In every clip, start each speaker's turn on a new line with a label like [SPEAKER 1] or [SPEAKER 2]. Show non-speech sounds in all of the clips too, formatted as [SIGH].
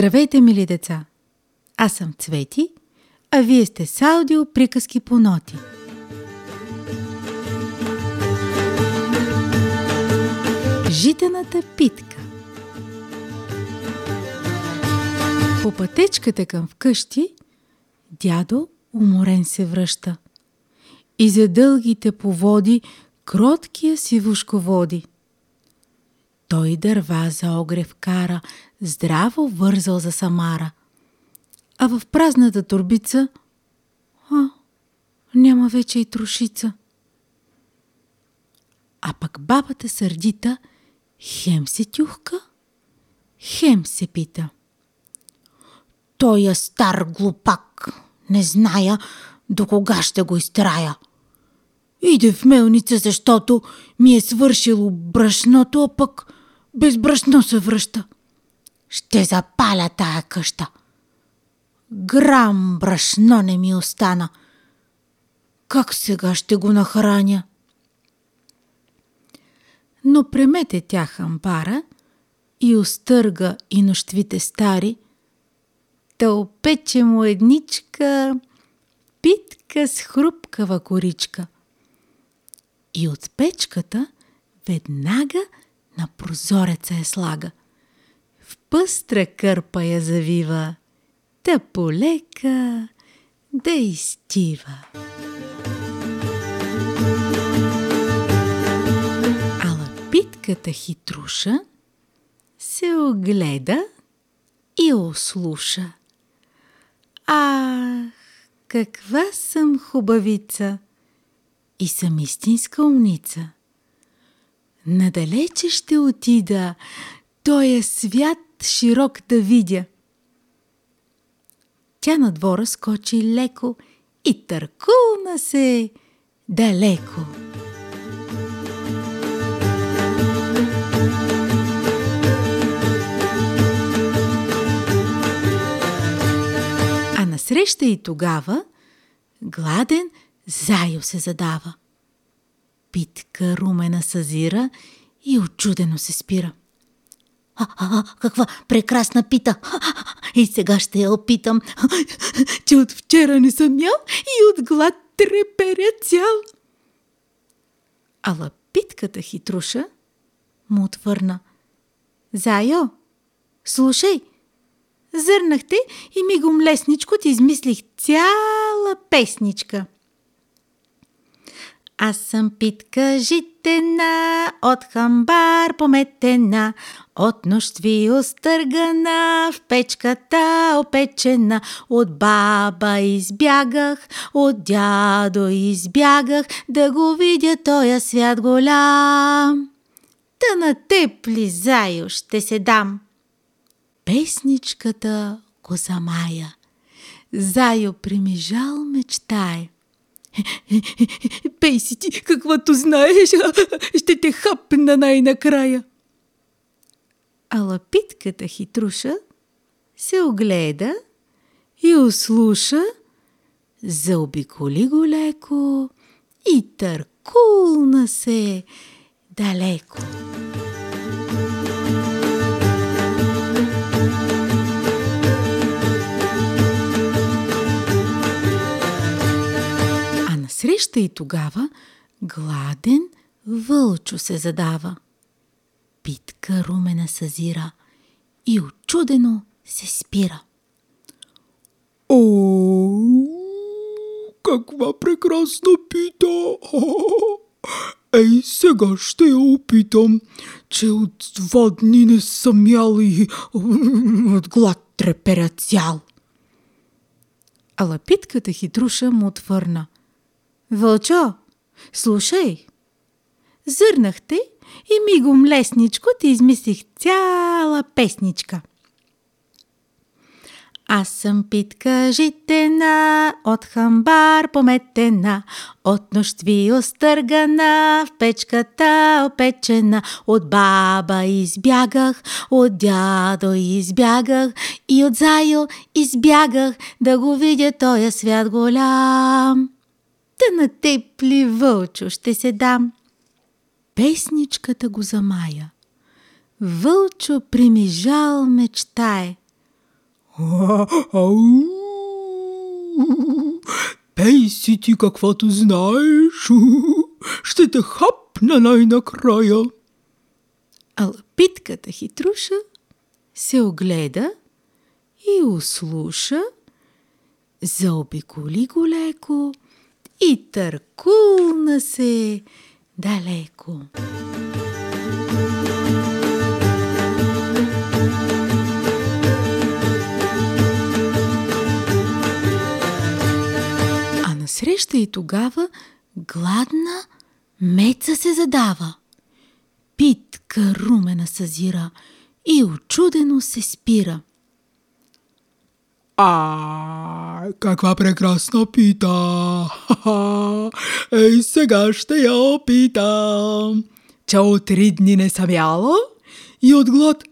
[SPEAKER 1] Здравейте, мили деца! Аз съм Цвети, а вие сте с аудио приказки по ноти. Житената питка По пътечката към вкъщи, дядо уморен се връща. И за дългите поводи кроткия си води. Той дърва за огрев кара, здраво вързал за Самара. А в празната турбица, а, няма вече и трошица. А пък бабата сърдита хем се тюхка, хем се пита.
[SPEAKER 2] Той е стар глупак, не зная до кога ще го изтрая. Иде в мелница, защото ми е свършило брашното, а пък без брашно се връща. Ще запаля тая къща. Грам брашно не ми остана. Как сега ще го нахраня?
[SPEAKER 1] Но премете тя хамбара и остърга и нощвите стари, да опече му едничка питка с хрупкава коричка. И от печката веднага на прозореца я слага. В пъстра кърпа я завива, да полека да изтива. Ала питката хитруша се огледа и ослуша. Ах, каква съм хубавица! И съм истинска умница. Надалече ще отида, той е свят широк да видя. Тя на двора скочи леко и търкулна се далеко. А насреща и тогава гладен Зайо се задава. Питка румена съзира и очудено се спира.
[SPEAKER 2] А, а, каква прекрасна пита! И сега ще я опитам, че от вчера не съм ял и от глад треперя цял.
[SPEAKER 1] Ала питката хитруша му отвърна. Зайо, слушай, зърнахте и мигом лесничко ти измислих цяла песничка. Аз съм питка житена, от хамбар пометена, от нощви остъргана, в печката опечена. От баба избягах, от дядо избягах, да го видя тоя свят голям. Та на теб ли, зайо, ще се дам. Песничката го замая. Зайо примижал мечтай.
[SPEAKER 2] Пей си ти, каквото знаеш, ще те хапна най-накрая.
[SPEAKER 1] А лапитката хитруша се огледа и услуша, заобиколи го леко и търкулна се далеко. Среща и тогава гладен вълчо се задава. Питка румена съзира и очудено се спира.
[SPEAKER 3] О, каква прекрасна пита! [LAUGHS] Ей, сега ще я опитам, че от два дни не съм ял и [LAUGHS] от глад треперя цял.
[SPEAKER 1] А лапитката хитруша му отвърна – Вълчо, слушай! Зърнахте и мигом лесничко ти измислих цяла песничка. Аз съм питка житена, от хамбар пометена, от нощви остъргана, в печката опечена. От баба избягах, от дядо избягах и от зайо избягах, да го видя тоя свят голям. Та на ли, вълчо, ще се дам. Песничката го замая. Вълчо примижал мечтае.
[SPEAKER 3] Ау! Пей си ти каквото знаеш. Ще те хапна най-накрая.
[SPEAKER 1] А лапитката хитруша се огледа и услуша, заобиколи го леко и търкулна се далеко. А насреща и тогава гладна меца се задава. Питка румена съзира и очудено се спира.
[SPEAKER 3] А, каква прекрасна пита! Ха-ха! [LAUGHS] Ей, сега ще я опитам! Че от три дни не съм яла и от глад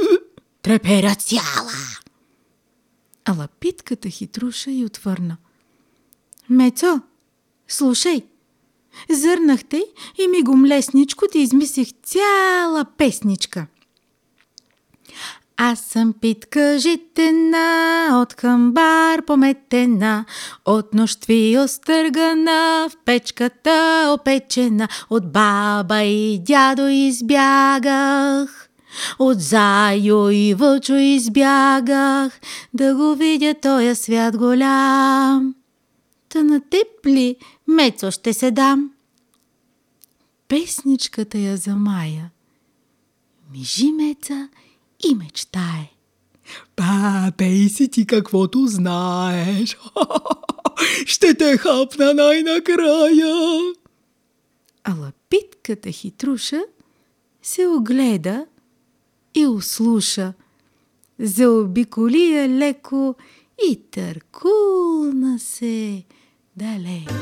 [SPEAKER 3] [LAUGHS]
[SPEAKER 2] Трепера цяла.
[SPEAKER 1] А лапитката хитруша и отвърна. Мецо, слушай, зърнах те и ми го млесничко ти измислих цяла песничка. Аз съм питка житена, от хамбар пометена, от нощви остъргана, в печката опечена, от баба и дядо избягах. От зайо и вълчо избягах, да го видя тоя свят голям. Та на теб ли, Мецо, ще се дам? Песничката я замая. Мижи Меца и мечтае.
[SPEAKER 3] Па, пей си ти каквото знаеш. [LAUGHS] Ще те хапна най-накрая.
[SPEAKER 1] А лапитката хитруша се огледа и услуша. Заобиколи я леко и търкулна се далеко.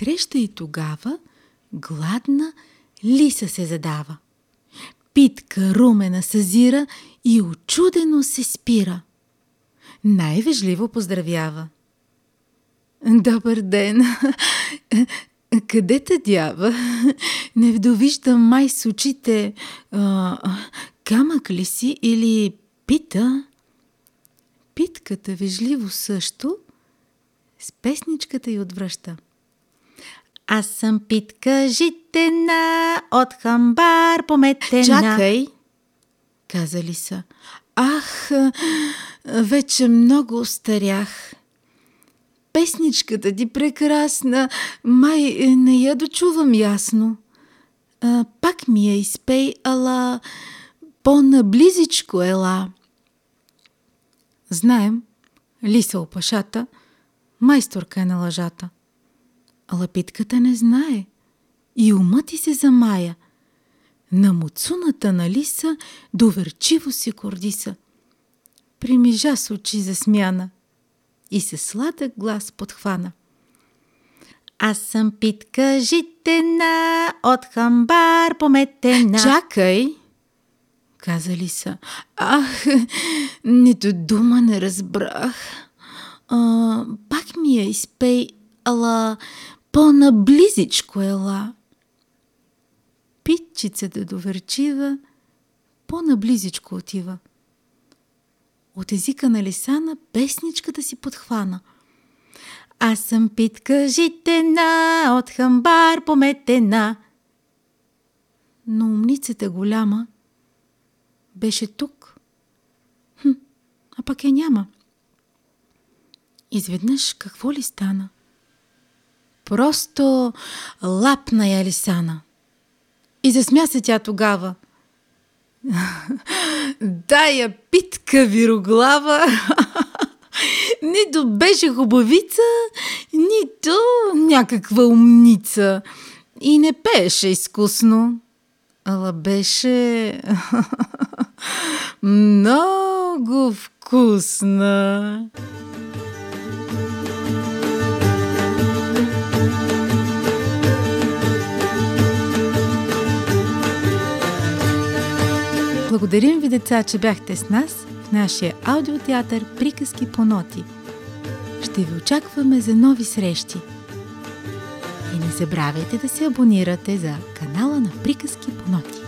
[SPEAKER 1] А насреща и тогава гладна лиса се задава. Питка румена съзира и очудено се спира. Най-вежливо поздравява. Добър ден! [LAUGHS] Къде те дява? Не вдовиждам май с очите. А, камък ли си или пита? Питката вежливо също с песничката й отвръща. Аз съм питка житена, от хамбар пометена.
[SPEAKER 2] Чакай,
[SPEAKER 1] каза Лиса. Ах, вече много остарях. Песничката ти прекрасна, май не я дочувам ясно. А, пак ми я изпей, ала по-наблизичко ела. Знаем, Лиса опашата, майсторка е на лъжата. Ала питката не знае и умът ти се замая. На муцуната на Лиса доверчиво се кордиса. Примижа с очи за смяна и се сладък глас подхвана. Аз съм питка житена, от хамбар пометена.
[SPEAKER 2] чакай,
[SPEAKER 1] каза Лиса. Ах, нито дума не разбрах. А, пак ми я изпей, ала по-наблизичко ела. Питчицата доверчива, по-наблизичко отива. От езика на Лисана песничката си подхвана. Аз съм питка житена, от хамбар пометена. Но умницата голяма беше тук. Хм, а пък я няма. Изведнъж какво ли стана? Просто лапна я Лисана. И засмя се тя тогава. [LAUGHS] Дая питка вироглава, [LAUGHS] нито беше хубавица, нито някаква умница. И не пееше изкусно, ала беше [LAUGHS] много вкусна. Благодарим ви, деца, че бяхте с нас в нашия аудиотеатър Приказки по ноти. Ще ви очакваме за нови срещи. И не забравяйте да се абонирате за канала на Приказки по ноти.